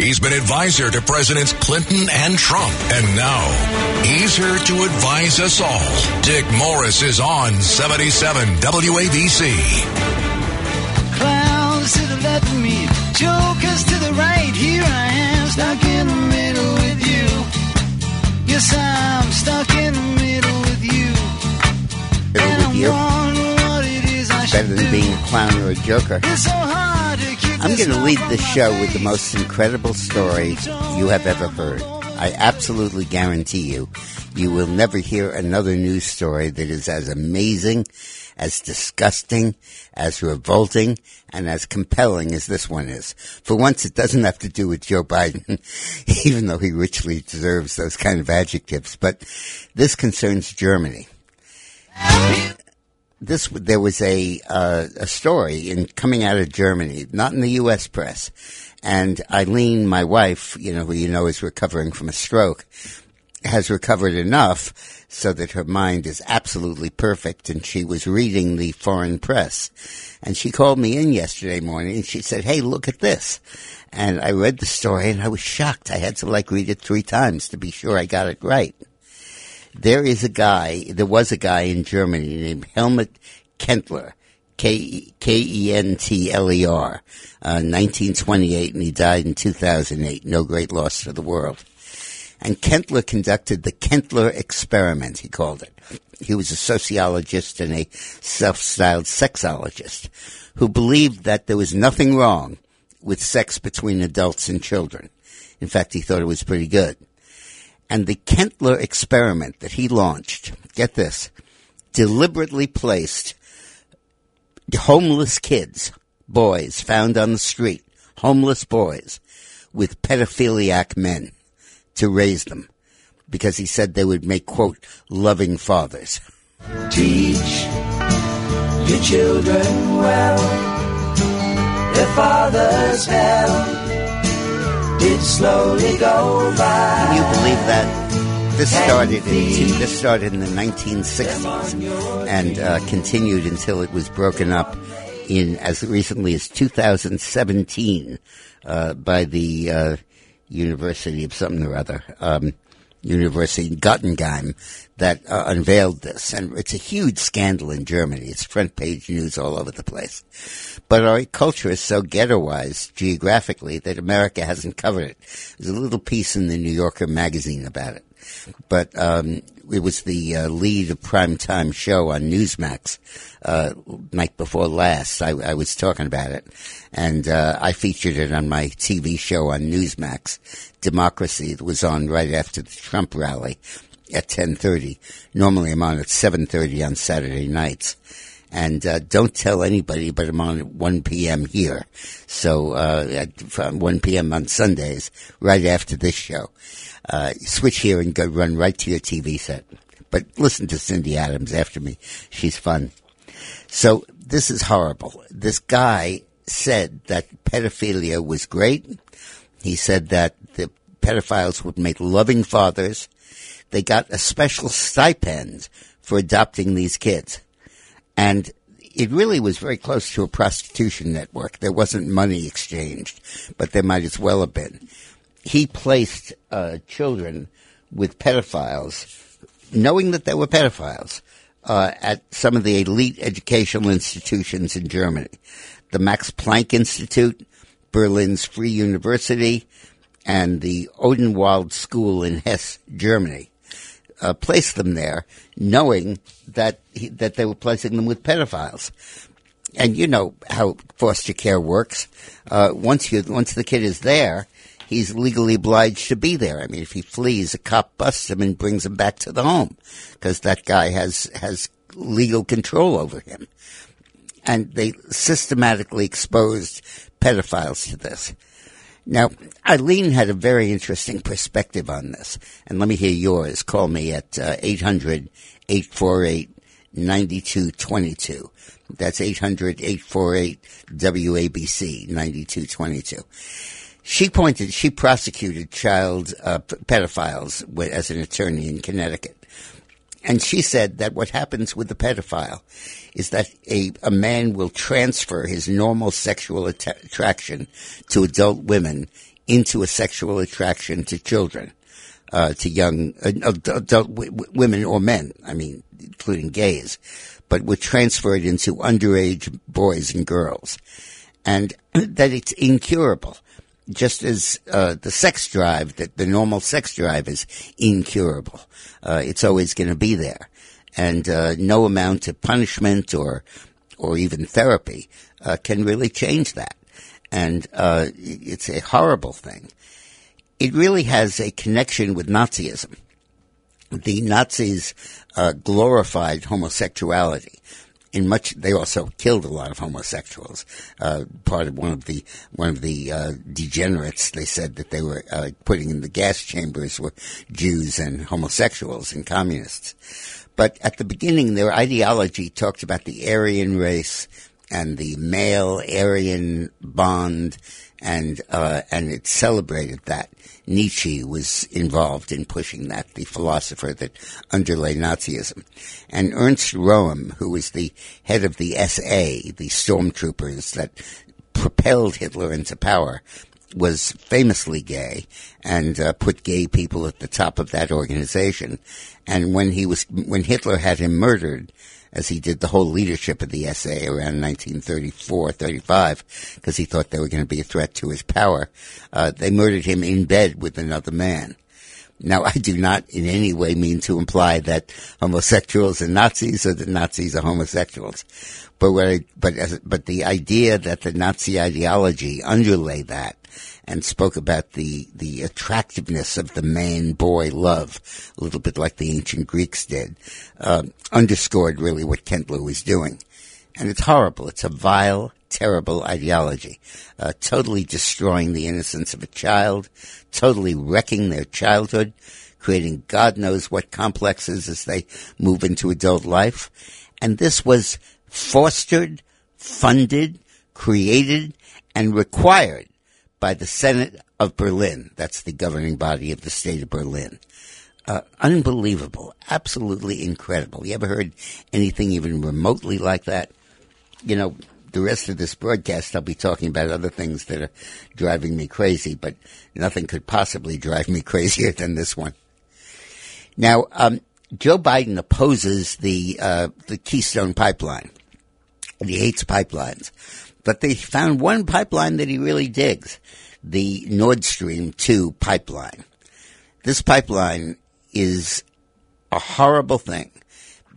He's been advisor to Presidents Clinton and Trump. And now he's here to advise us all. Dick Morris is on 77 WABC. Clowns to the left of me, jokers to the right. Here I am, stuck in the middle with you. Yes, I'm stuck in the middle with you. Middle And with I'm you? what it is I Better than do. being a clown or a joker. It's so hard to keep I'm going to lead this show with the most incredible story you have ever heard. I absolutely guarantee you, you will never hear another news story that is as amazing, as disgusting, as revolting, and as compelling as this one is. For once, it doesn't have to do with Joe Biden, even though he richly deserves those kind of adjectives, but this concerns Germany. This there was a uh, a story in coming out of Germany, not in the U.S. press, and Eileen, my wife, you know, who you know is recovering from a stroke, has recovered enough so that her mind is absolutely perfect, and she was reading the foreign press, and she called me in yesterday morning, and she said, "Hey, look at this." And I read the story and I was shocked. I had to like read it three times to be sure I got it right there is a guy, there was a guy in Germany named Helmut Kentler, K E N T L E R, uh, 1928, and he died in 2008. No great loss for the world. And Kentler conducted the Kentler experiment, he called it. He was a sociologist and a self-styled sexologist who believed that there was nothing wrong with sex between adults and children. In fact, he thought it was pretty good. And the Kentler experiment that he launched, get this, deliberately placed homeless kids, boys found on the street, homeless boys, with pedophiliac men to raise them because he said they would make, quote, loving fathers. Teach your children well. Their father's hell did slowly go by. Can you believe that? This started in this started in the 1960s and uh, continued until it was broken up in as recently as 2017 uh, by the uh, University of something or other, um, University in Göttingen, that uh, unveiled this, and it's a huge scandal in Germany. It's front page news all over the place. But our culture is so ghettoized geographically that America hasn't covered it. There's a little piece in the New Yorker magazine about it. But um, it was the uh, lead of primetime show on Newsmax uh, night before last. I, I was talking about it, and uh, I featured it on my TV show on Newsmax, Democracy. It was on right after the Trump rally at 10:30. Normally, I'm on at 7:30 on Saturday nights. And uh, don't tell anybody, but I'm on at 1 p.m. here. So uh, at 1 p.m. on Sundays, right after this show. Uh, switch here and go run right to your TV set. But listen to Cindy Adams after me. She's fun. So this is horrible. This guy said that pedophilia was great. He said that the pedophiles would make loving fathers. They got a special stipend for adopting these kids. And it really was very close to a prostitution network. There wasn't money exchanged, but there might as well have been. He placed uh, children with pedophiles, knowing that they were pedophiles, uh, at some of the elite educational institutions in Germany. The Max Planck Institute, Berlin's Free University, and the Odenwald School in Hesse, Germany uh, placed them there, knowing that he, that they were placing them with pedophiles. And you know how foster care works. Uh, once you once the kid is there, he's legally obliged to be there. I mean, if he flees, a cop busts him and brings him back to the home because that guy has has legal control over him. And they systematically exposed pedophiles to this. Now, Eileen had a very interesting perspective on this, and let me hear yours. Call me at uh, 800 848 9222. That's 800 848 WABC 9222. She pointed, she prosecuted child uh, pedophiles as an attorney in Connecticut. And she said that what happens with the pedophile is that a, a man will transfer his normal sexual att- attraction to adult women into a sexual attraction to children, uh, to young uh, adult w- women or men. I mean, including gays, but would transfer it into underage boys and girls, and that it's incurable just as uh, the sex drive, that the normal sex drive is incurable. Uh, it's always going to be there, and uh, no amount of punishment or or even therapy uh, can really change that. And uh, it's a horrible thing. It really has a connection with Nazism. The Nazis uh, glorified homosexuality in much they also killed a lot of homosexuals. Uh, part of one of the one of the uh, degenerates they said that they were uh, putting in the gas chambers were Jews and homosexuals and communists. But at the beginning, their ideology talked about the Aryan race and the male Aryan bond, and uh, and it celebrated that. Nietzsche was involved in pushing that, the philosopher that underlay Nazism. And Ernst Röhm, who was the head of the SA, the stormtroopers that propelled Hitler into power, was famously gay and uh, put gay people at the top of that organization. And when he was, when Hitler had him murdered, as he did the whole leadership of the SA around 1934, 35, because he thought they were going to be a threat to his power. Uh, they murdered him in bed with another man. Now, I do not in any way mean to imply that homosexuals are Nazis or that Nazis are homosexuals. But what I, but as, but the idea that the Nazi ideology underlay that and spoke about the, the attractiveness of the man-boy love, a little bit like the ancient Greeks did, uh, underscored really what Kentler was doing. And it's horrible. It's a vile, terrible ideology, uh, totally destroying the innocence of a child, totally wrecking their childhood, creating God knows what complexes as they move into adult life. And this was fostered, funded, created, and required by the Senate of Berlin. That's the governing body of the state of Berlin. Uh, unbelievable. Absolutely incredible. You ever heard anything even remotely like that? You know, the rest of this broadcast, I'll be talking about other things that are driving me crazy, but nothing could possibly drive me crazier than this one. Now, um, Joe Biden opposes the uh, the Keystone Pipeline. He hates pipelines, but they found one pipeline that he really digs: the Nord Stream two pipeline. This pipeline is a horrible thing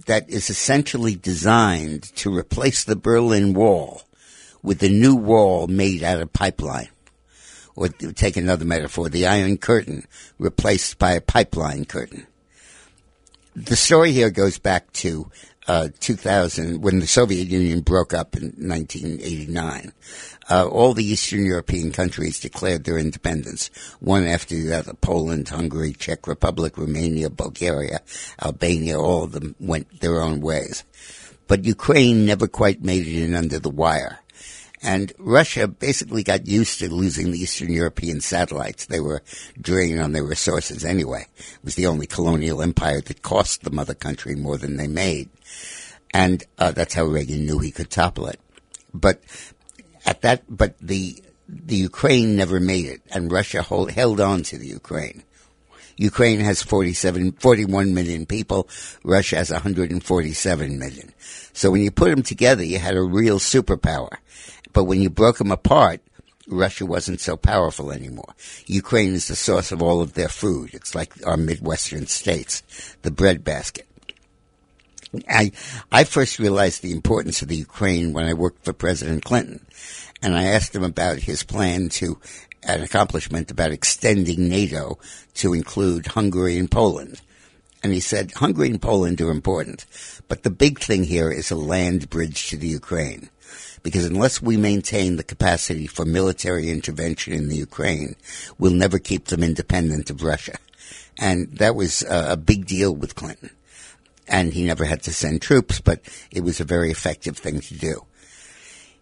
that is essentially designed to replace the Berlin Wall with a new wall made out of pipeline. Or take another metaphor, the Iron Curtain replaced by a pipeline curtain. The story here goes back to uh, 2000, when the Soviet Union broke up in 1989. Uh, all the Eastern European countries declared their independence, one after the other. Poland, Hungary, Czech Republic, Romania, Bulgaria, Albania, all of them went their own ways. But Ukraine never quite made it in under the wire. And Russia basically got used to losing the Eastern European satellites. They were draining on their resources anyway. It was the only colonial empire that cost the mother country more than they made. And uh, that's how Reagan knew he could topple it. But at that, but the the Ukraine never made it, and Russia hold, held on to the Ukraine. Ukraine has 47, 41 million people. Russia has 147 million. So when you put them together, you had a real superpower. But when you broke them apart, Russia wasn't so powerful anymore. Ukraine is the source of all of their food. It's like our Midwestern states, the breadbasket. I I first realized the importance of the Ukraine when I worked for President Clinton, and I asked him about his plan to an accomplishment about extending NATO to include Hungary and Poland. And he said Hungary and Poland are important, but the big thing here is a land bridge to the Ukraine. because unless we maintain the capacity for military intervention in the Ukraine, we'll never keep them independent of Russia. And that was a big deal with Clinton. And he never had to send troops, but it was a very effective thing to do.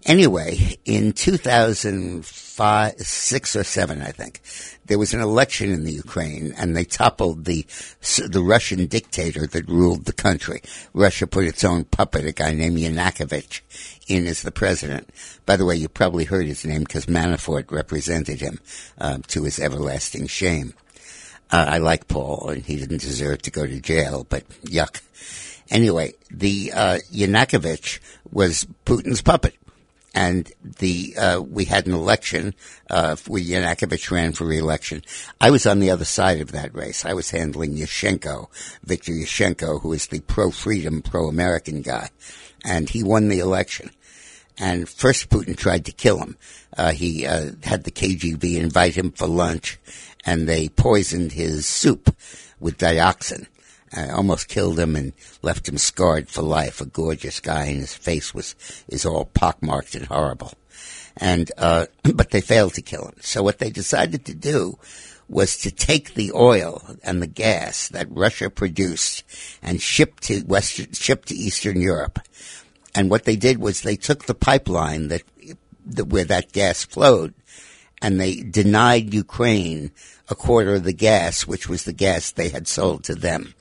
Anyway, in 2005, six or seven, I think, there was an election in the Ukraine and they toppled the, the Russian dictator that ruled the country. Russia put its own puppet, a guy named Yanukovych, in as the president. By the way, you probably heard his name because Manafort represented him, uh, to his everlasting shame. Uh, I like Paul and he didn't deserve to go to jail, but yuck. Anyway, the, uh, Yanukovych was Putin's puppet and the uh, we had an election uh, where Yanukovych ran for re-election. I was on the other side of that race. I was handling Yushchenko, Viktor Yushchenko, who is the pro-freedom, pro-American guy, and he won the election. And first, Putin tried to kill him. Uh, he uh, had the KGB invite him for lunch, and they poisoned his soup with dioxin. I almost killed him and left him scarred for life. A gorgeous guy, and his face was is all pockmarked and horrible. And uh, but they failed to kill him. So what they decided to do was to take the oil and the gas that Russia produced and ship to Western, ship to Eastern Europe. And what they did was they took the pipeline that, that where that gas flowed, and they denied Ukraine a quarter of the gas, which was the gas they had sold to them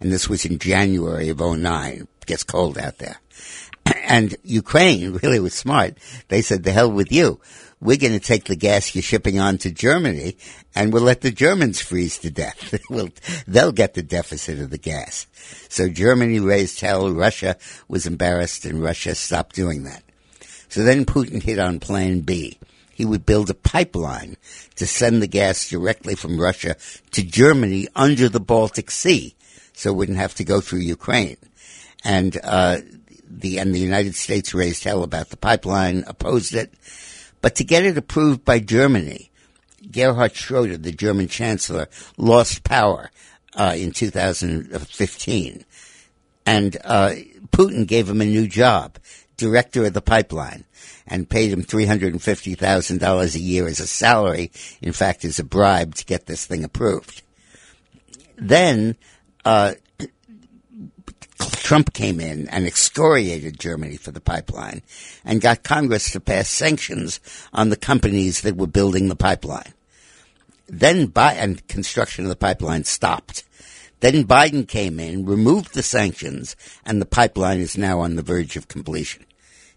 and this was in January of 09. It gets cold out there. And Ukraine really was smart. They said, the hell with you. We're going to take the gas you're shipping on to Germany and we'll let the Germans freeze to death. we'll, they'll get the deficit of the gas. So Germany raised hell. Russia was embarrassed and Russia stopped doing that. So then Putin hit on plan B. He would build a pipeline to send the gas directly from Russia to Germany under the Baltic Sea so it wouldn't have to go through Ukraine. And uh, the and the United States raised hell about the pipeline, opposed it, but to get it approved by Germany, Gerhard Schroeder, the German chancellor, lost power uh, in 2015, and uh, Putin gave him a new job, director of the pipeline. And paid him three hundred and fifty thousand dollars a year as a salary. In fact, as a bribe to get this thing approved. Then uh, Trump came in and excoriated Germany for the pipeline and got Congress to pass sanctions on the companies that were building the pipeline. Then and construction of the pipeline stopped. Then Biden came in, removed the sanctions, and the pipeline is now on the verge of completion.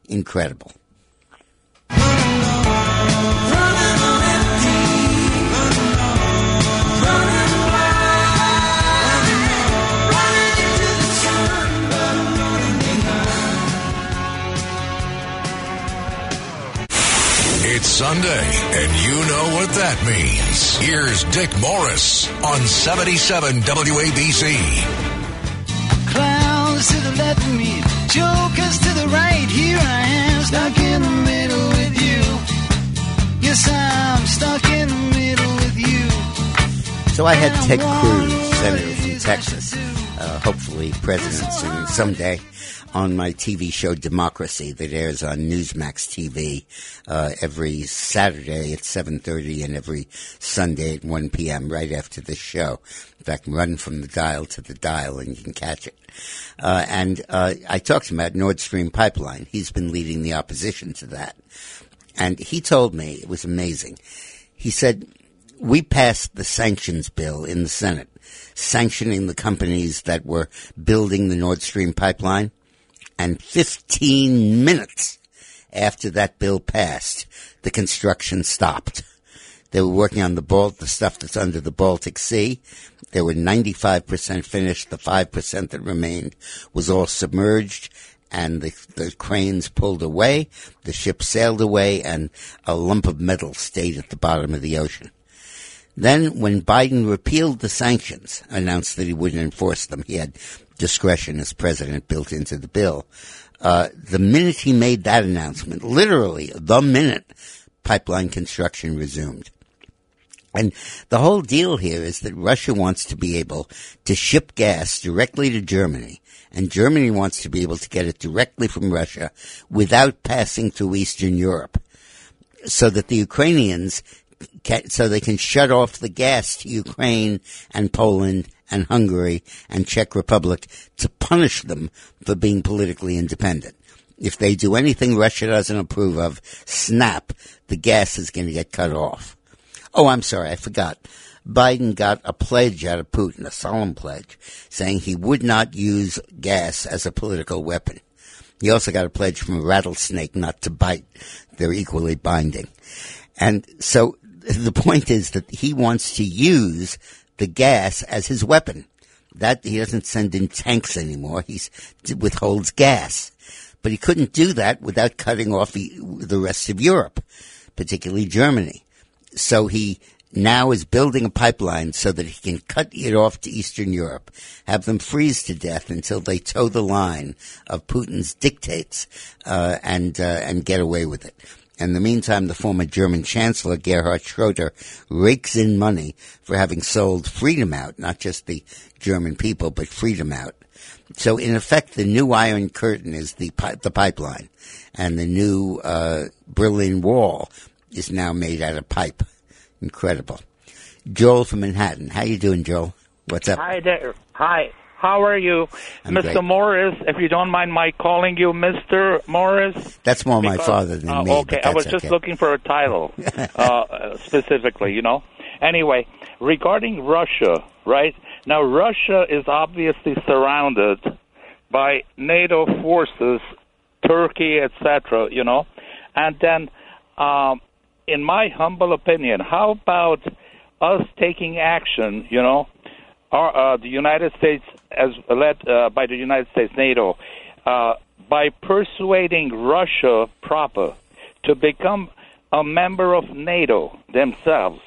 Incredible. It's Sunday, and you know what that means. Here's Dick Morris on 77 WABC. Clowns to the left of me, jokers to the right. Here I am, stuck in the middle with you. Yes, I'm stuck in the middle with you. So I had Ted Cruz, senator from Texas, uh, hopefully president soon, someday on my TV show Democracy that airs on Newsmax TV uh, every Saturday at 7:30 and every Sunday at 1 p.m. right after the show. In fact, run from the dial to the dial and you can catch it. Uh, and uh, I talked to him about Nord Stream pipeline. He's been leading the opposition to that, and he told me it was amazing. He said we passed the sanctions bill in the Senate, sanctioning the companies that were building the Nord Stream pipeline and 15 minutes after that bill passed, the construction stopped. They were working on the Balt, the stuff that's under the Baltic Sea. They were 95% finished. The 5% that remained was all submerged and the, the cranes pulled away. The ship sailed away and a lump of metal stayed at the bottom of the ocean. Then when Biden repealed the sanctions, announced that he wouldn't enforce them, he had discretion as president built into the bill. Uh, the minute he made that announcement, literally the minute, pipeline construction resumed. And the whole deal here is that Russia wants to be able to ship gas directly to Germany, and Germany wants to be able to get it directly from Russia without passing through Eastern Europe, so that the Ukrainians can, so they can shut off the gas to Ukraine and Poland and Hungary and Czech Republic to punish them for being politically independent. If they do anything Russia doesn't approve of, snap, the gas is going to get cut off. Oh, I'm sorry, I forgot. Biden got a pledge out of Putin, a solemn pledge, saying he would not use gas as a political weapon. He also got a pledge from a rattlesnake not to bite. They're equally binding. And so the point is that he wants to use the gas as his weapon. That he doesn't send in tanks anymore. He withholds gas. But he couldn't do that without cutting off the, the rest of Europe, particularly Germany. So he now is building a pipeline so that he can cut it off to Eastern Europe, have them freeze to death until they toe the line of Putin's dictates, uh, and uh, and get away with it. In the meantime, the former German Chancellor Gerhard Schroeder rakes in money for having sold freedom out, not just the German people, but freedom out. So in effect, the new Iron Curtain is the pi- the pipeline, and the new uh, Berlin Wall is now made out of pipe. Incredible. Joel from Manhattan. How you doing, Joel? What's up? Hi there. Hi. How are you, I'm Mr. great. Morris? If you don't mind my calling you Mr. Morris. That's more my father than uh, me. Okay, I was just okay. looking for a title uh, specifically, you know. Anyway, regarding Russia, right now, Russia is obviously surrounded by NATO forces, Turkey, etc. You know, and then, um, in my humble opinion, how about us taking action? You know, uh, the United States, as led uh, by the United States NATO, uh, by persuading Russia proper to become a member of NATO themselves.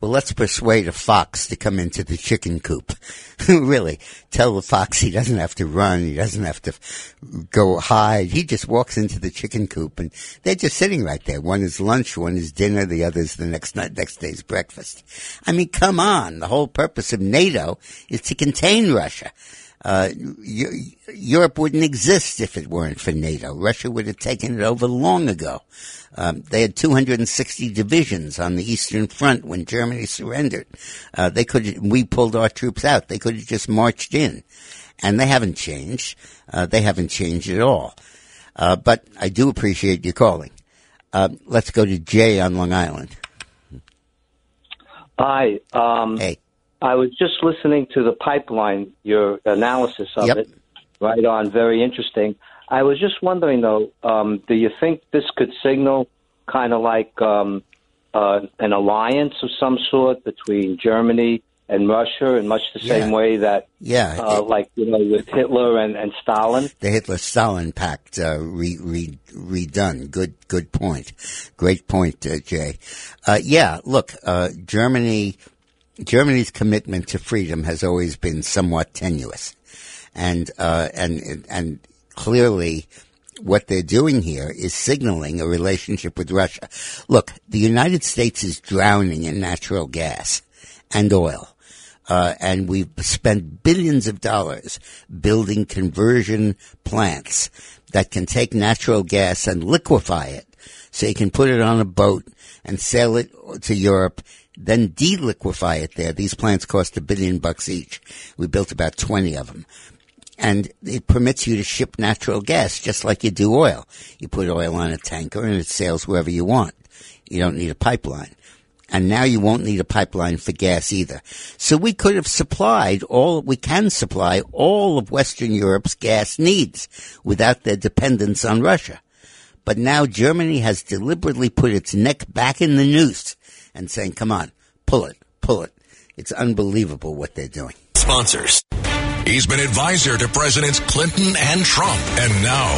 Well, let's persuade a fox to come into the chicken coop. really, tell the fox he doesn't have to run, he doesn't have to go hide. He just walks into the chicken coop, and they're just sitting right there. One is lunch, one is dinner, the other is the next night, next day's breakfast. I mean, come on. The whole purpose of NATO is to contain Russia. Uh, Europe wouldn't exist if it weren't for NATO. Russia would have taken it over long ago. Um, they had 260 divisions on the Eastern Front when Germany surrendered. Uh, they could, we pulled our troops out. They could have just marched in, and they haven't changed. Uh, they haven't changed at all. Uh, but I do appreciate you calling. Uh, let's go to Jay on Long Island. Hi. Um, Hey, I was just listening to the pipeline, your analysis of Yep. it. Right on. Very interesting. I was just wondering, though, um, do you think this could signal kind of like um, uh, an alliance of some sort between Germany and Russia in much the same Yeah. way that, yeah, uh, like, you know, with Hitler and, and Stalin? the Hitler-Stalin pact uh, re, re, redone. Good, good point. Great point, uh, Jay. Uh, yeah, look, uh, Germany, Germany's commitment to freedom has always been somewhat tenuous, and uh, and and clearly. What they're doing here is signaling a relationship with Russia. Look, the United States is drowning in natural gas and oil uh, and we've spent billions of dollars building conversion plants that can take natural gas and liquefy it so you can put it on a boat and sail it to Europe, then deliquefy it there. These plants cost a billion bucks each. We built about 20 of them. And it permits you to ship natural gas just like you do oil. You put oil on a tanker and it sails wherever you want. You don't need a pipeline and now you won't need a pipeline for gas either. So we could have supplied all, we can supply all of Western Europe's gas needs without their dependence on Russia. But now Germany has deliberately put its neck back in the noose and saying, come on, pull it, pull it. It's unbelievable what they're doing. Sponsors. He's been advisor to Presidents Clinton and Trump. And now,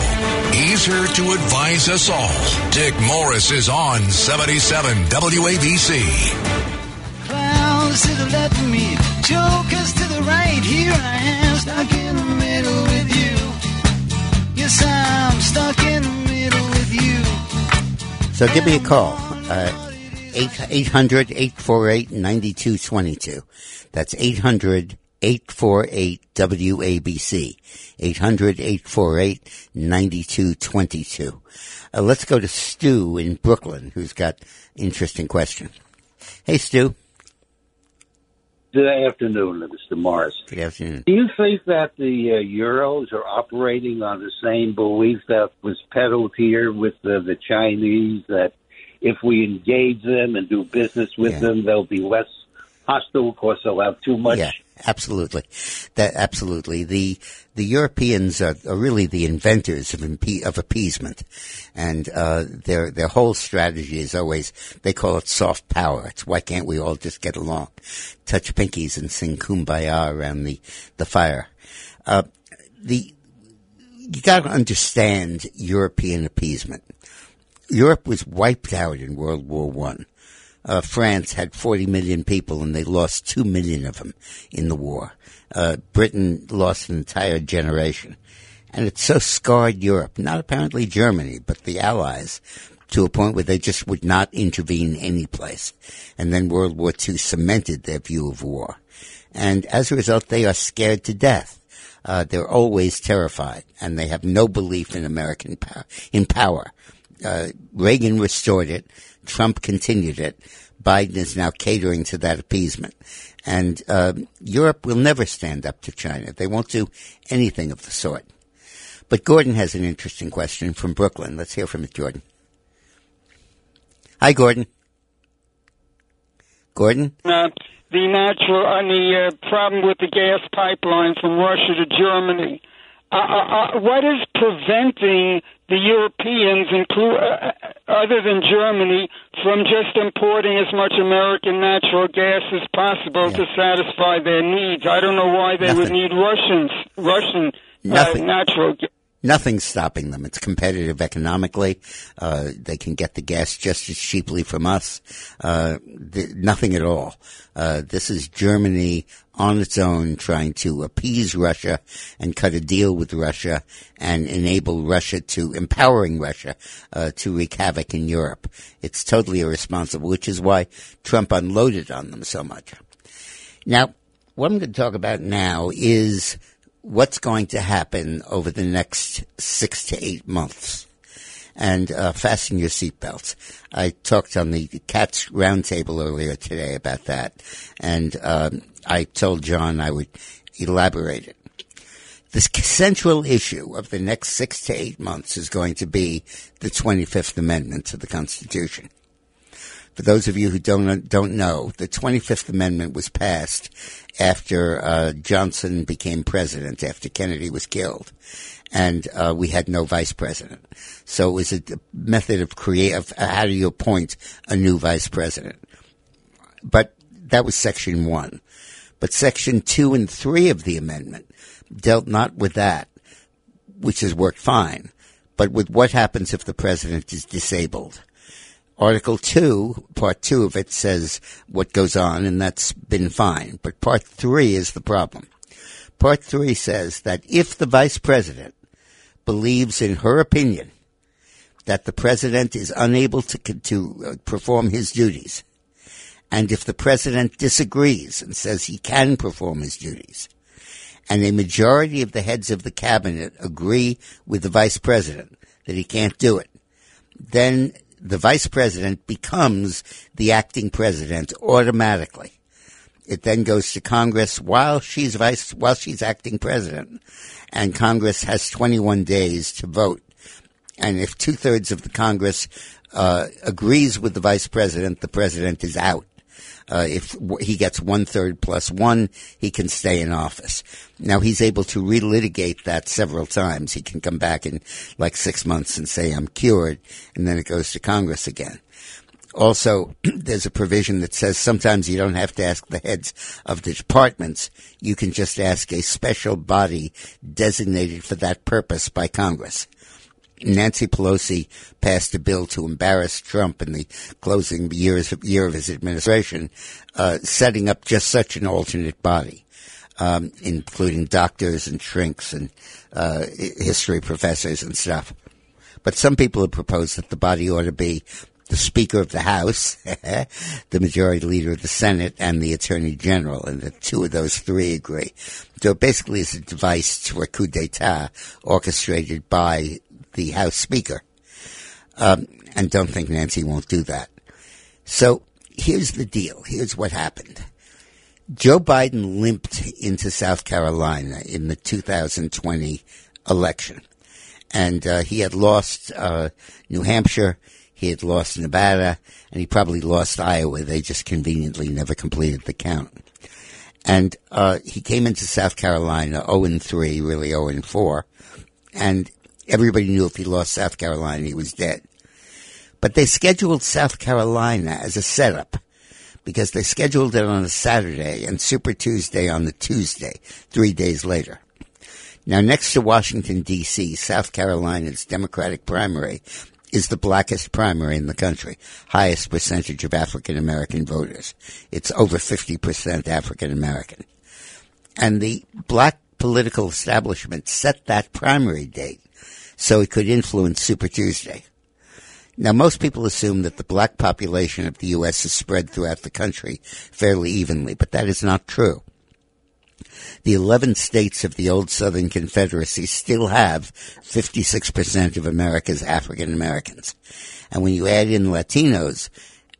he's here to advise us all. Dick Morris is on 77 WABC. Clowns to the left of me, jokers to the right. Here I am, stuck in the middle with you. Yes, I'm stuck in the middle with you. So give me a call. Uh, 800 848 9222. That's 800 848 WABC. 800 848 9222. Uh, let's go to Stu in Brooklyn, who's got interesting question. Hey, Stu. Good afternoon, Mr. Morris. Good afternoon. Do you think that the uh, Euros are operating on the same belief that was peddled here with the, the Chinese, that if we engage them and do business with Yeah. them, they'll be less hostile Of course, they'll have too much? Yeah, absolutely. That absolutely. The the Europeans are, are really the inventors of impe- of appeasement, and uh, their their whole strategy is always they call it soft power. It's why can't we all just get along, touch pinkies and sing kumbaya around the the fire. Uh, the you got to understand European appeasement. Europe was wiped out in World War One. Uh, France had 40 million people and they lost 2 million of them in the war. Uh, Britain lost an entire generation. And it so scarred Europe, not apparently Germany, but the Allies, to a point where they just would not intervene any place. And then World War II cemented their view of war. And as a result, they are scared to death. Uh, they're always terrified, and they have no belief in American power. In power, uh, Reagan restored it. Trump continued it. Biden is now catering to that appeasement. And uh, Europe will never stand up to China. They won't do anything of the sort. But Gordon has an interesting question from Brooklyn. Let's hear from it, Jordan. Hi, Gordon. Gordon? uh, the natural and the uh, problem with the gas pipeline from Russia to Germany. Uh, uh, uh, what is preventing the Europeans, inclu- uh, other than Germany, from just importing as much American natural gas as possible to satisfy their needs? I don't know why they would need Russians, Russian uh, Nothing. natural gas. Nothing's stopping them. It's competitive economically. Uh, they can get the gas just as cheaply from us. Uh, th- nothing at all. Uh, this is Germany on its own trying to appease Russia and cut a deal with Russia and enable Russia to, empowering Russia, uh, to wreak havoc in Europe. It's totally irresponsible, which is why Trump unloaded on them so much. Now, what I'm going to talk about now is what's going to happen over the next six to eight months. And uh, fasten your seatbelts. I talked on the Cats Roundtable earlier today about that, and um, I told John I would elaborate it. The central issue of the next six to eight months is going to be the 25th Amendment to the Constitution. For those of you who don't don't know, the 25th Amendment was passed after uh, Johnson became president, after Kennedy was killed, and uh, we had no vice president. So it was a method of create of how do you appoint a new vice president. But that was Section One. But Section Two and Three of the amendment dealt not with that, which has worked fine, but with what happens if the president is disabled. Article 2, Part 2 of it says what goes on, and that's been fine. But Part 3 is the problem. Part 3 says that if the Vice President believes, in her opinion, that the President is unable to, to uh, perform his duties, and if the President disagrees and says he can perform his duties, and a majority of the heads of the Cabinet agree with the Vice President that he can't do it, then the vice president becomes the acting president automatically. It then goes to Congress while she's vice, while she's acting president, and Congress has 21 days to vote. And if two thirds of the Congress uh, agrees with the vice president, the president is out. Uh, if he gets one third plus one, he can stay in office. Now he's able to relitigate that several times. He can come back in like six months and say, I'm cured, and then it goes to Congress again. Also, there's a provision that says sometimes you don't have to ask the heads of the departments. You can just ask a special body designated for that purpose by Congress. Nancy Pelosi passed a bill to embarrass Trump in the closing years of, year of his administration, uh, setting up just such an alternate body, um, including doctors and shrinks and uh, history professors and stuff. But some people have proposed that the body ought to be the Speaker of the House, the Majority Leader of the Senate, and the Attorney General, and the two of those three agree. So basically, it's a device for a coup d'état orchestrated by the House Speaker. Um, and don't think Nancy won't do that. So here's the deal. Here's what happened. Joe Biden limped into South Carolina in the 2020 election. And uh, he had lost uh, New Hampshire, he had lost Nevada, and he probably lost Iowa. They just conveniently never completed the count. And uh, he came into South Carolina 0 and 3, really 0 and 4. And everybody knew if he lost South Carolina, he was dead. But they scheduled South Carolina as a setup because they scheduled it on a Saturday and Super Tuesday on the Tuesday, three days later. Now, next to Washington, D.C., South Carolina's Democratic primary is the blackest primary in the country, highest percentage of African American voters. It's over 50% African American. And the black political establishment set that primary date so it could influence Super Tuesday. Now, most people assume that the black population of the U.S. is spread throughout the country fairly evenly, but that is not true. The 11 states of the old Southern Confederacy still have 56% of America's African Americans. And when you add in Latinos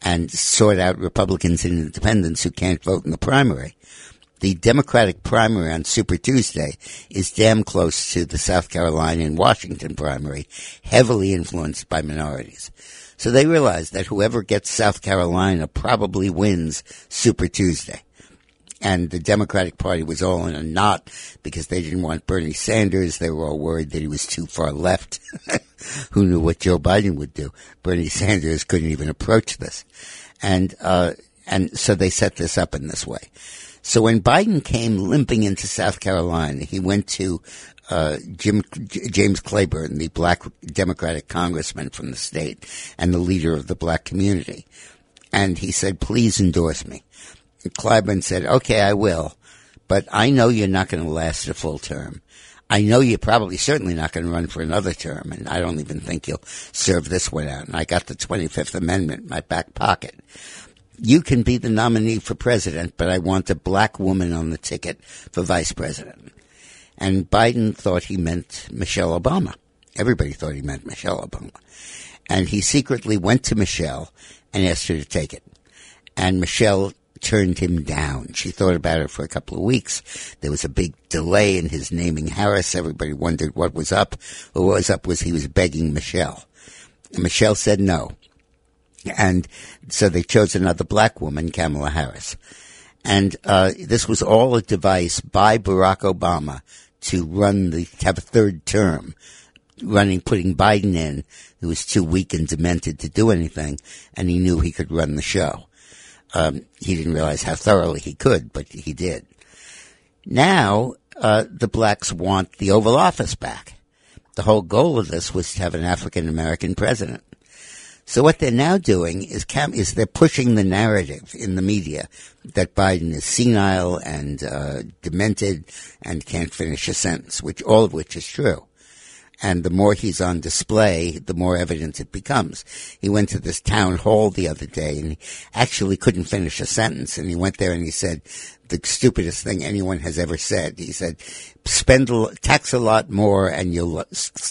and sort out Republicans and independents who can't vote in the primary, the Democratic primary on Super Tuesday is damn close to the South Carolina and Washington primary, heavily influenced by minorities. So they realize that whoever gets South Carolina probably wins Super Tuesday. And the Democratic Party was all in a knot because they didn't want Bernie Sanders. They were all worried that he was too far left. Who knew what Joe Biden would do? Bernie Sanders couldn't even approach this. And, uh, and so they set this up in this way. So when Biden came limping into South Carolina, he went to uh, Jim J- James Clyburn, the black Democratic congressman from the state and the leader of the black community, and he said, "Please endorse me." And Clyburn said, "Okay, I will, but I know you're not going to last a full term." I know you're probably certainly not going to run for another term, and I don't even think you'll serve this one out. And I got the 25th Amendment in my back pocket you can be the nominee for president, but I want a black woman on the ticket for vice president. And Biden thought he meant Michelle Obama. Everybody thought he meant Michelle Obama. And he secretly went to Michelle and asked her to take it. And Michelle turned him down. She thought about it for a couple of weeks. There was a big delay in his naming Harris. Everybody wondered what was up. What was up was he was begging Michelle. And Michelle said no. And so they chose another black woman, Kamala Harris. And uh, this was all a device by Barack Obama to run the have a third term, running putting Biden in, who was too weak and demented to do anything, and he knew he could run the show. Um, he didn't realize how thoroughly he could, but he did. Now uh, the blacks want the Oval Office back. The whole goal of this was to have an African American president. So what they're now doing is cam- is they're pushing the narrative in the media that Biden is senile and uh, demented and can't finish a sentence, which all of which is true. And the more he's on display, the more evident it becomes. He went to this town hall the other day and he actually couldn't finish a sentence. And he went there and he said the stupidest thing anyone has ever said. He said, spend tax a lot more and you'll uh,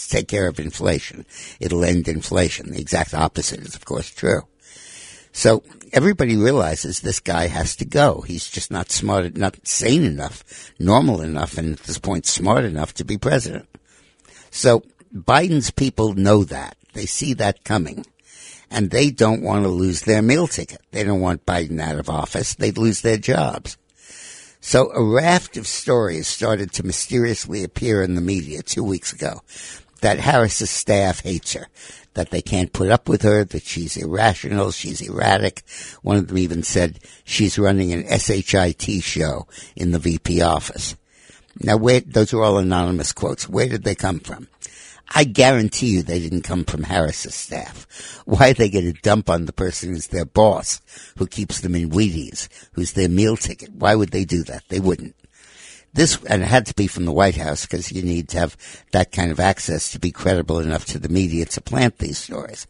take care of inflation. It'll end inflation. The exact opposite is of course true. So everybody realizes this guy has to go. He's just not smart, not sane enough, normal enough, and at this point smart enough to be president. So Biden's people know that. They see that coming. And they don't want to lose their meal ticket. They don't want Biden out of office. They'd lose their jobs. So a raft of stories started to mysteriously appear in the media two weeks ago that Harris's staff hates her, that they can't put up with her, that she's irrational, she's erratic. One of them even said she's running an SHIT show in the VP office. Now, where, those are all anonymous quotes. Where did they come from? I guarantee you they didn't come from Harris's staff. Why they get a dump on the person who's their boss, who keeps them in Wheaties, who's their meal ticket? Why would they do that? They wouldn't. This, and it had to be from the White House because you need to have that kind of access to be credible enough to the media to plant these stories.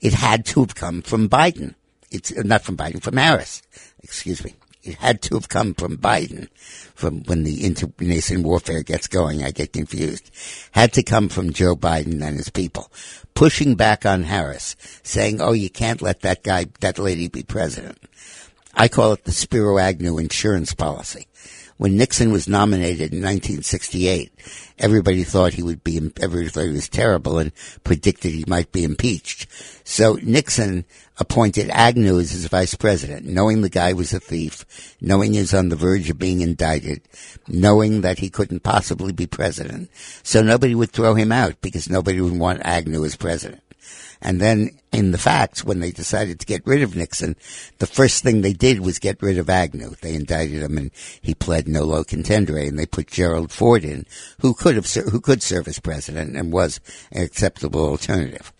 It had to have come from Biden. It's not from Biden, from Harris. Excuse me. It had to have come from Biden. From when the internecine warfare gets going, I get confused. Had to come from Joe Biden and his people, pushing back on Harris, saying, "Oh, you can't let that guy, that lady, be president." I call it the Spiro Agnew insurance policy. When Nixon was nominated in 1968, everybody thought he would be, everybody thought he was terrible and predicted he might be impeached. So Nixon appointed Agnew as his vice president, knowing the guy was a thief, knowing he was on the verge of being indicted, knowing that he couldn't possibly be president. So nobody would throw him out because nobody would want Agnew as president. And then in the facts, when they decided to get rid of Nixon, the first thing they did was get rid of Agnew. They indicted him and he pled nolo contendere and they put Gerald Ford in, who could have, who could serve as president and was an acceptable alternative.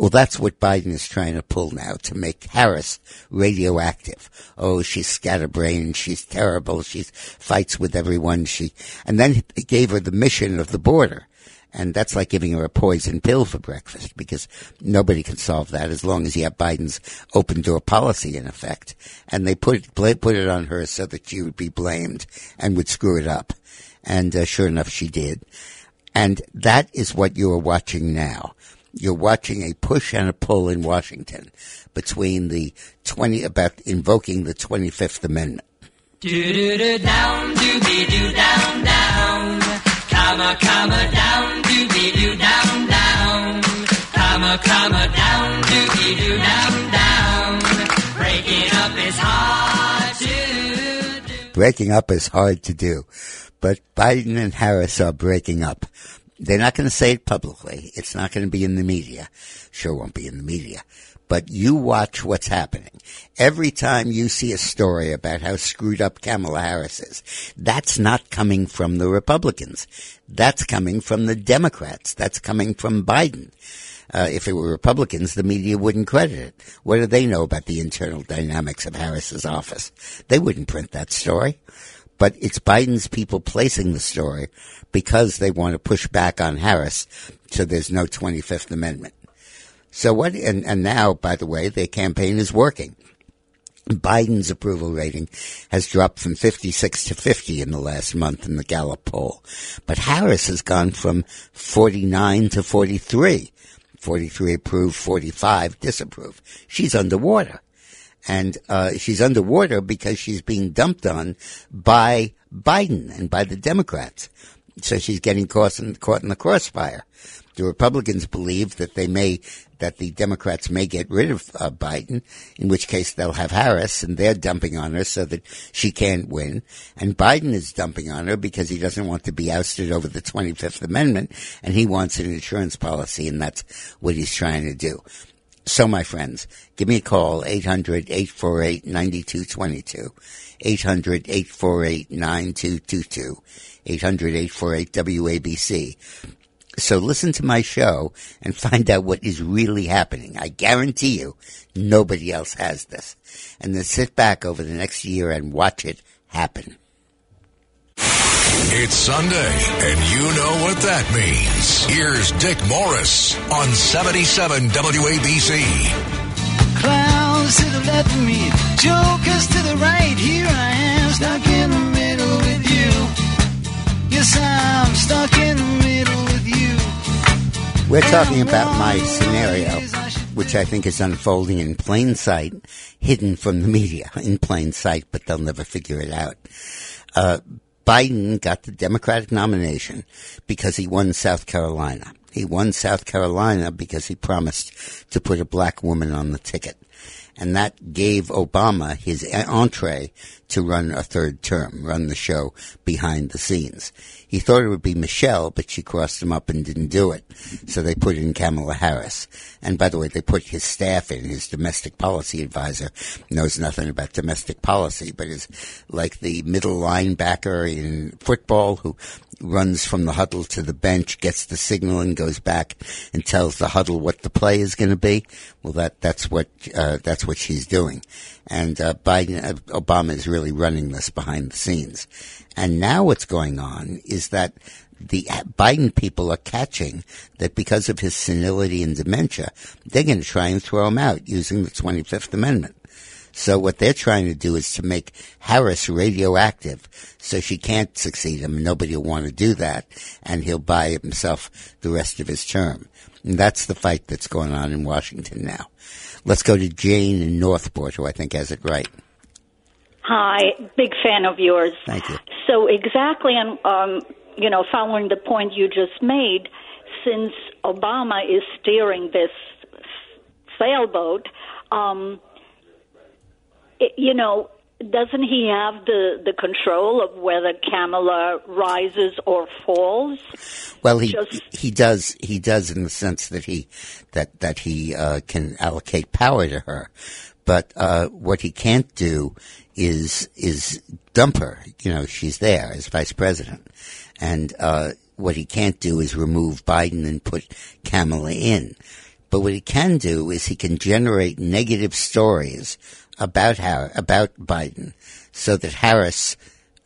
Well, that's what Biden is trying to pull now to make Harris radioactive. Oh, she's scatterbrained. She's terrible. She fights with everyone. She, and then he gave her the mission of the border. And that's like giving her a poison pill for breakfast because nobody can solve that as long as you have Biden's open door policy in effect. And they put it, put it on her so that she would be blamed and would screw it up. And uh, sure enough, she did. And that is what you are watching now. You're watching a push and a pull in Washington between the 20, about invoking the 25th Amendment. Do do do down, do be do down down, comma comma down, do be do down down, comma comma down, do be do down down. Breaking up is hard to do. Breaking up is hard to do, but Biden and Harris are breaking up. They're not going to say it publicly. It's not going to be in the media. Sure won't be in the media. But you watch what's happening. Every time you see a story about how screwed up Kamala Harris is, that's not coming from the Republicans. That's coming from the Democrats. That's coming from Biden. Uh, if it were Republicans, the media wouldn't credit it. What do they know about the internal dynamics of Harris's office? They wouldn't print that story. But it's Biden's people placing the story because they want to push back on Harris so there's no 25th Amendment. So what, and, and now, by the way, their campaign is working. Biden's approval rating has dropped from 56 to 50 in the last month in the Gallup poll. But Harris has gone from 49 to 43. 43 approve, 45 disapprove. She's underwater. And uh, she's underwater because she's being dumped on by Biden and by the Democrats. So she's getting caught in, caught in the crossfire. The Republicans believe that they may, that the Democrats may get rid of uh, Biden, in which case they'll have Harris, and they're dumping on her so that she can't win. And Biden is dumping on her because he doesn't want to be ousted over the 25th Amendment, and he wants an insurance policy, and that's what he's trying to do. So, my friends, give me a call, 800-848-9222, 800-848-9222, 800-848-WABC. So listen to my show and find out what is really happening. I guarantee you nobody else has this. And then sit back over the next year and watch it happen. It's Sunday, and you know what that means. Here's Dick Morris on 77 WABC. Clowns to the left of me, jokers to the right. Here I am, stuck in the middle with you. Yes, I'm stuck in the middle with you. We're talking about my scenario, which I think is unfolding in plain sight, hidden from the media in plain sight, but they'll never figure it out. Uh, Biden got the Democratic nomination because he won South Carolina. He won South Carolina because he promised to put a black woman on the ticket. And that gave Obama his entree to run a third term, run the show behind the scenes. He thought it would be Michelle, but she crossed him up and didn't do it. So they put in Kamala Harris. And by the way, they put his staff in. His domestic policy advisor knows nothing about domestic policy, but is like the middle linebacker in football who runs from the huddle to the bench, gets the signal, and goes back and tells the huddle what the play is going to be. Well, that that's what uh, that's what she's doing, and uh, Biden uh, Obama is really running this behind the scenes. And now what's going on is that the Biden people are catching that because of his senility and dementia, they're going to try and throw him out using the 25th Amendment. So what they're trying to do is to make Harris radioactive so she can't succeed him. Nobody will want to do that. And he'll buy himself the rest of his term. And that's the fight that's going on in Washington now. Let's go to Jane in Northport, who I think has it right. Hi, big fan of yours. Thank you. So exactly, on um, you know, following the point you just made, since Obama is steering this sailboat, um, it, you know, doesn't he have the, the control of whether Kamala rises or falls? Well, he Just- he does he does in the sense that he that that he uh, can allocate power to her, but uh, what he can't do is is dump her. You know, she's there as vice president, and uh, what he can't do is remove Biden and put Kamala in. But what he can do is he can generate negative stories about Har- about Biden, so that Harris,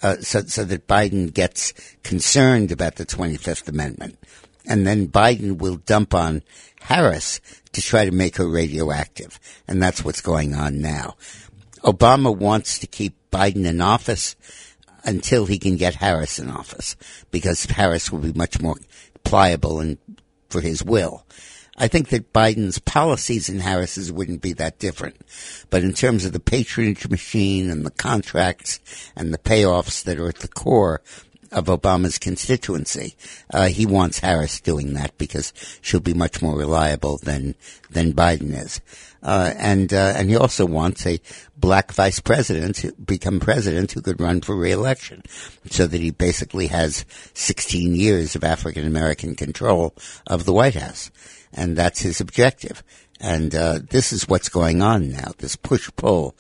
uh, so so that Biden gets concerned about the Twenty Fifth Amendment, and then Biden will dump on Harris to try to make her radioactive, and that's what's going on now. Obama wants to keep Biden in office until he can get Harris in office, because Harris will be much more pliable and for his will. I think that Biden's policies and Harris's wouldn't be that different. But in terms of the patronage machine and the contracts and the payoffs that are at the core of Obama's constituency, uh, he wants Harris doing that because she'll be much more reliable than than Biden is. Uh, and uh, and he also wants a black vice president to become president who could run for reelection, so that he basically has 16 years of African American control of the White House, and that's his objective. And uh, this is what's going on now. This push pull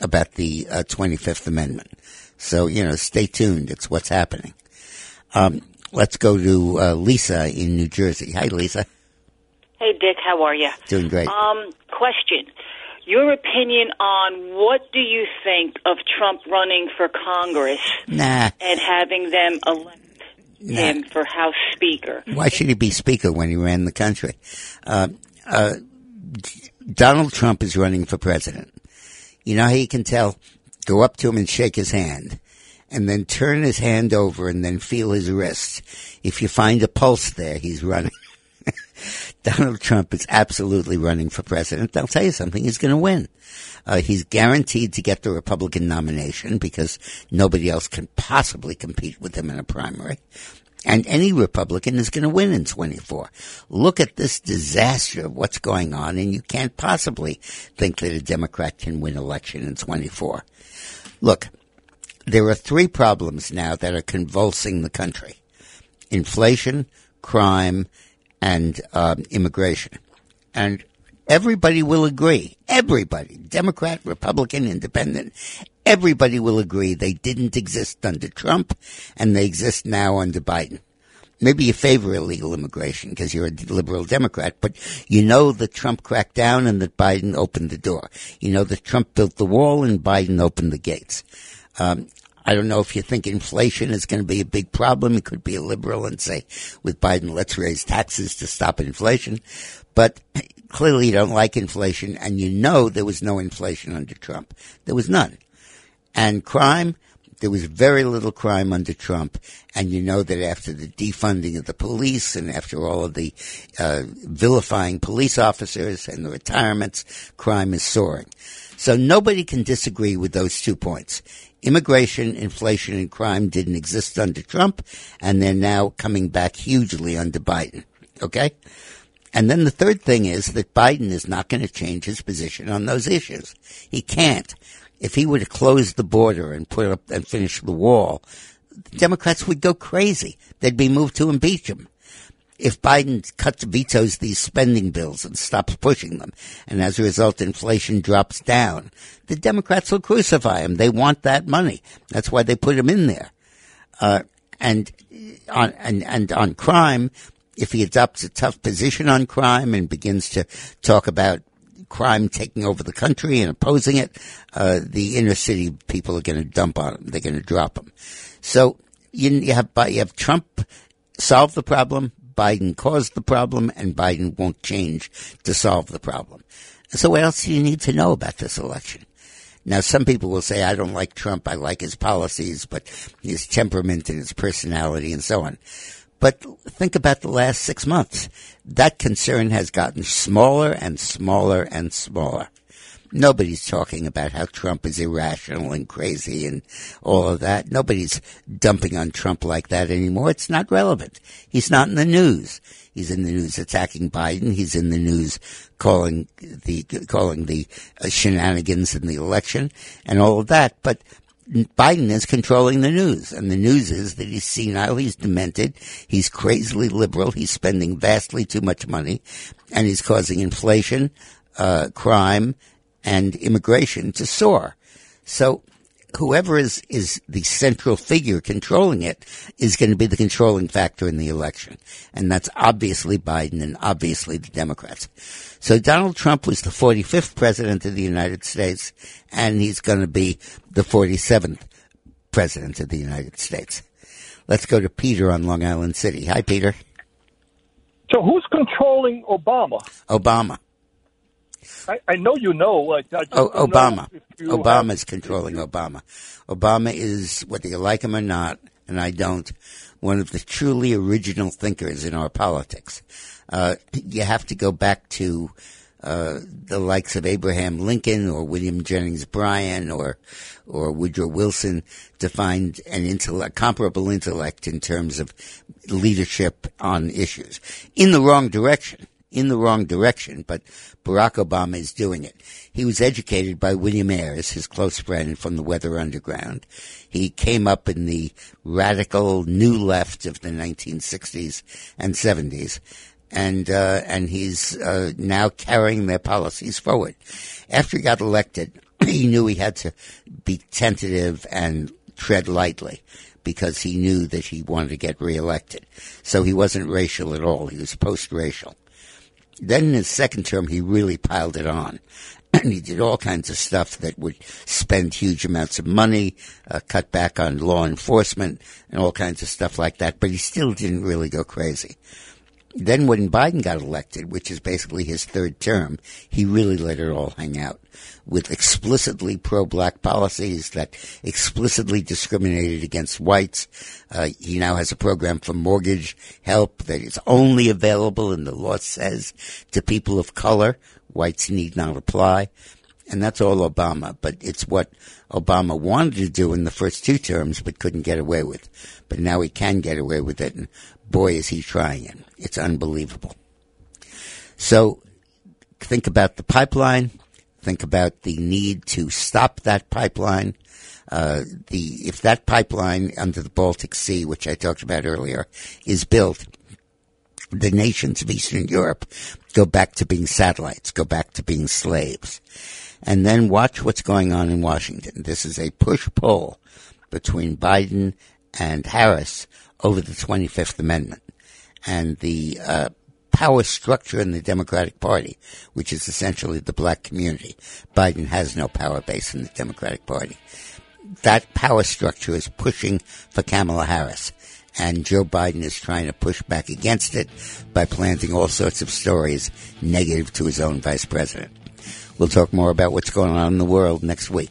about the uh, 25th Amendment. So you know, stay tuned. It's what's happening. Um, let's go to uh, Lisa in New Jersey. Hi, Lisa. Hey, Dick, how are you? Doing great. Um, question. Your opinion on what do you think of Trump running for Congress Nah. and having them elect. Him for House Speaker? Why should he be speaker when he ran the country? Uh, uh, Donald Trump is running for president. You know how you can tell? Go up to him and shake his hand, and then turn his hand over and then feel his wrist. If you find a pulse there, he's running. Donald Trump is absolutely running for president. I'll tell you something, he's going to win. Uh, he's guaranteed to get the Republican nomination because nobody else can possibly compete with him in a primary. And any Republican is going to win in 24. Look at this disaster of what's going on, and you can't possibly think that a Democrat can win election in 24. Look, there are three problems now that are convulsing the country. Inflation, crime, and um, immigration. And everybody will agree. Everybody, Democrat, Republican, Independent, everybody will agree they didn't exist under Trump and they exist now under Biden. Maybe you favor illegal immigration because you're a liberal Democrat, but you know that Trump cracked down and that Biden opened the door. You know that Trump built the wall and Biden opened the gates. Um, I don't know if you think inflation is going to be a big problem. You could be a liberal and say, with Biden, let's raise taxes to stop inflation. But clearly you don't like inflation and you know there was no inflation under Trump. There was none. And crime, there was very little crime under Trump. And you know that after the defunding of the police and after all of the uh, vilifying police officers and the retirements, crime is soaring. So nobody can disagree with those two points. Immigration, inflation, and crime didn't exist under Trump, and they're now coming back hugely under Biden. Okay? And then the third thing is that Biden is not going to change his position on those issues. He can't. If he were to close the border and put up and finish the wall, the Democrats would go crazy. They'd be moved to impeach him. If Biden cuts, vetoes these spending bills and stops pushing them, and as a result inflation drops down, the Democrats will crucify him. They want that money. That's why they put him in there. Uh, And on and, and on crime, if he adopts a tough position on crime and begins to talk about crime taking over the country and opposing it, uh, the inner city people are going to dump on him. They're going to drop him. So you, you have you have Trump solve the problem, Biden caused the problem, and Biden won't change to solve the problem. So what else do you need to know about this election? Now, some people will say, I don't like Trump. I like his policies, but his temperament and his personality and so on. But think about the last six months. That concern has gotten smaller and smaller and smaller. Nobody's talking about how Trump is irrational and crazy and all of that. Nobody's dumping on Trump like that anymore. It's not relevant. He's not in the news. He's in the news attacking Biden. He's in the news calling the calling the uh, shenanigans in the election and all of that. But Biden is controlling the news, and the news is that he's senile, he's demented, he's crazily liberal, he's spending vastly too much money, and he's causing inflation, uh, crime, and immigration to soar. So whoever is, is the central figure controlling it is going to be the controlling factor in the election. And that's obviously Biden and obviously the Democrats. So Donald Trump was the 45th president of the United States and he's going to be the 47th president of the United States. Let's go to Peter on Long Island City. Hi, Peter. So who's controlling Obama? Obama. I, I know you know. I, I Oh, know Obama. you Obama is controlling Obama. Obama is, whether you like him or not, and I don't, one of the truly original thinkers in our politics. Uh, you have to go back to uh, the likes of Abraham Lincoln or William Jennings Bryan or or Woodrow Wilson to find an intellect, comparable intellect in terms of leadership on issues in the wrong direction in the wrong direction, but Barack Obama is doing it. He was educated by William Ayers, his close friend from the Weather Underground. He came up in the radical new left of the 1960s and 70s. And, uh, and he's, uh, now carrying their policies forward. After he got elected, he knew he had to be tentative and tread lightly because he knew that he wanted to get reelected. So he wasn't racial at all. He was post-racial. Then in his second term, he really piled it on. And he did all kinds of stuff that would spend huge amounts of money, uh, cut back on law enforcement, and all kinds of stuff like that. But he still didn't really go crazy. Then when Biden got elected, which is basically his third term, he really let it all hang out with explicitly pro-black policies that explicitly discriminated against whites. Uh, he now has a program for mortgage help that is only available, and the law says, to people of color. Whites need not apply. And that's all Obama, but it's what Obama wanted to do in the first two terms, but couldn't get away with. But now he can get away with it, and boy, is he trying it. It's unbelievable. So think about the pipeline. Think about the need to stop that pipeline. Uh, the if that pipeline under the Baltic Sea, which I talked about earlier, is built, the nations of Eastern Europe go back to being satellites, go back to being slaves. And then watch what's going on in Washington. This is a push-pull between Biden and Harris over the 25th Amendment and the uh, power structure in the Democratic Party, which is essentially the black community. Biden has no power base in the Democratic Party. That power structure is pushing for Kamala Harris. And Joe Biden is trying to push back against it by planting all sorts of stories negative to his own vice president. We'll talk more about what's going on in the world next week.